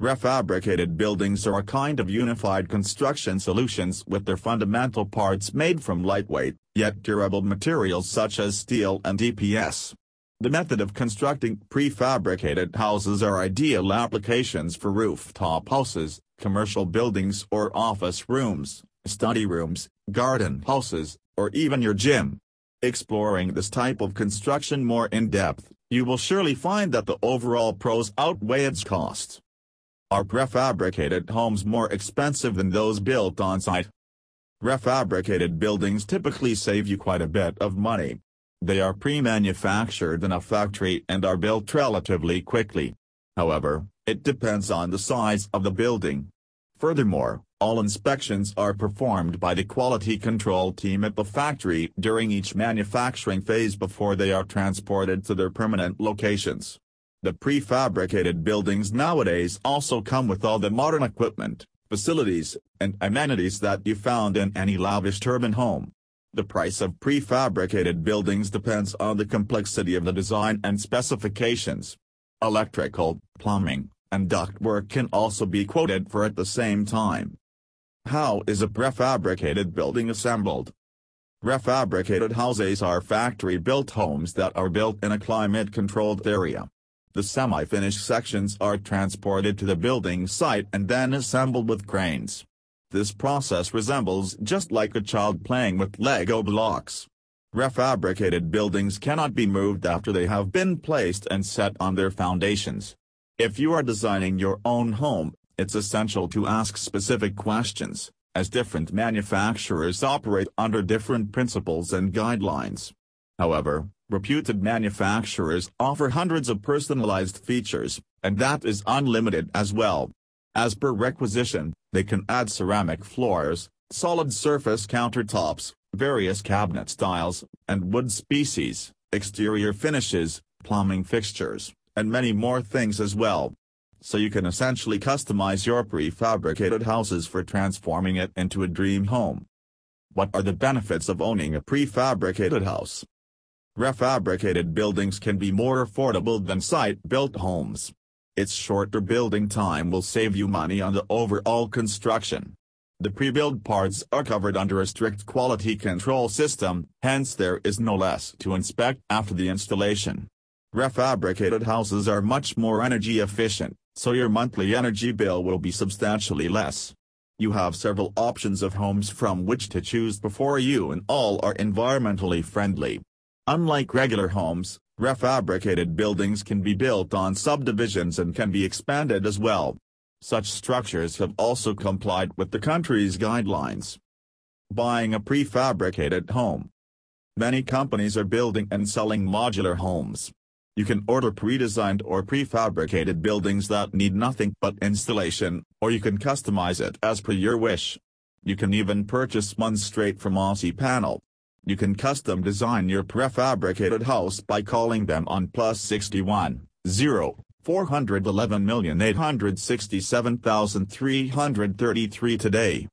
Refabricated buildings are a kind of unified construction solutions with their fundamental parts made from lightweight, yet durable materials such as steel and EPS. The method of constructing prefabricated houses are ideal applications for rooftop houses, commercial buildings or office rooms, study rooms, garden houses, or even your gym. Exploring this type of construction more in depth, you will surely find that the overall pros outweigh its costs. Are prefabricated homes more expensive than those built on site? Refabricated buildings typically save you quite a bit of money. They are pre-manufactured in a factory and are built relatively quickly. However, it depends on the size of the building. Furthermore, all inspections are performed by the quality control team at the factory during each manufacturing phase before they are transported to their permanent locations. The prefabricated buildings nowadays also come with all the modern equipment, facilities, and amenities that you found in any lavish urban home. The price of prefabricated buildings depends on the complexity of the design and specifications. Electrical, plumbing, and ductwork can also be quoted for at the same time. How is a prefabricated building assembled? Refabricated houses are factory-built homes that are built in a climate-controlled area. The semi-finished sections are transported to the building site and then assembled with cranes. This process resembles just like a child playing with Lego blocks. Refabricated buildings cannot be moved after they have been placed and set on their foundations. If you are designing your own home, it's essential to ask specific questions, as different manufacturers operate under different principles and guidelines. However, Reputed manufacturers offer hundreds of personalized features, and that is unlimited as well. As per requisition, they can add ceramic floors, solid surface countertops, various cabinet styles, and wood species, exterior finishes, plumbing fixtures, and many more things as well. So you can essentially customize your prefabricated houses for transforming it into a dream home. What are the benefits of owning a prefabricated house? Refabricated buildings can be more affordable than site-built homes. Its shorter building time will save you money on the overall construction. The pre-built parts are covered under a strict quality control system, hence there is no less to inspect after the installation. Refabricated houses are much more energy efficient, so your monthly energy bill will be substantially less. You have several options of homes from which to choose before you and all are environmentally friendly. Unlike regular homes, refabricated buildings can be built on subdivisions and can be expanded as well. Such structures have also complied with the country's guidelines. Buying a prefabricated home. Many companies are building and selling modular homes. You can order pre-designed or prefabricated buildings that need nothing but installation, or you can customize it as per your wish. You can even purchase one straight from Aussie Panel. You can custom design your prefabricated house by calling them on plus 61 0 411,867,333 today.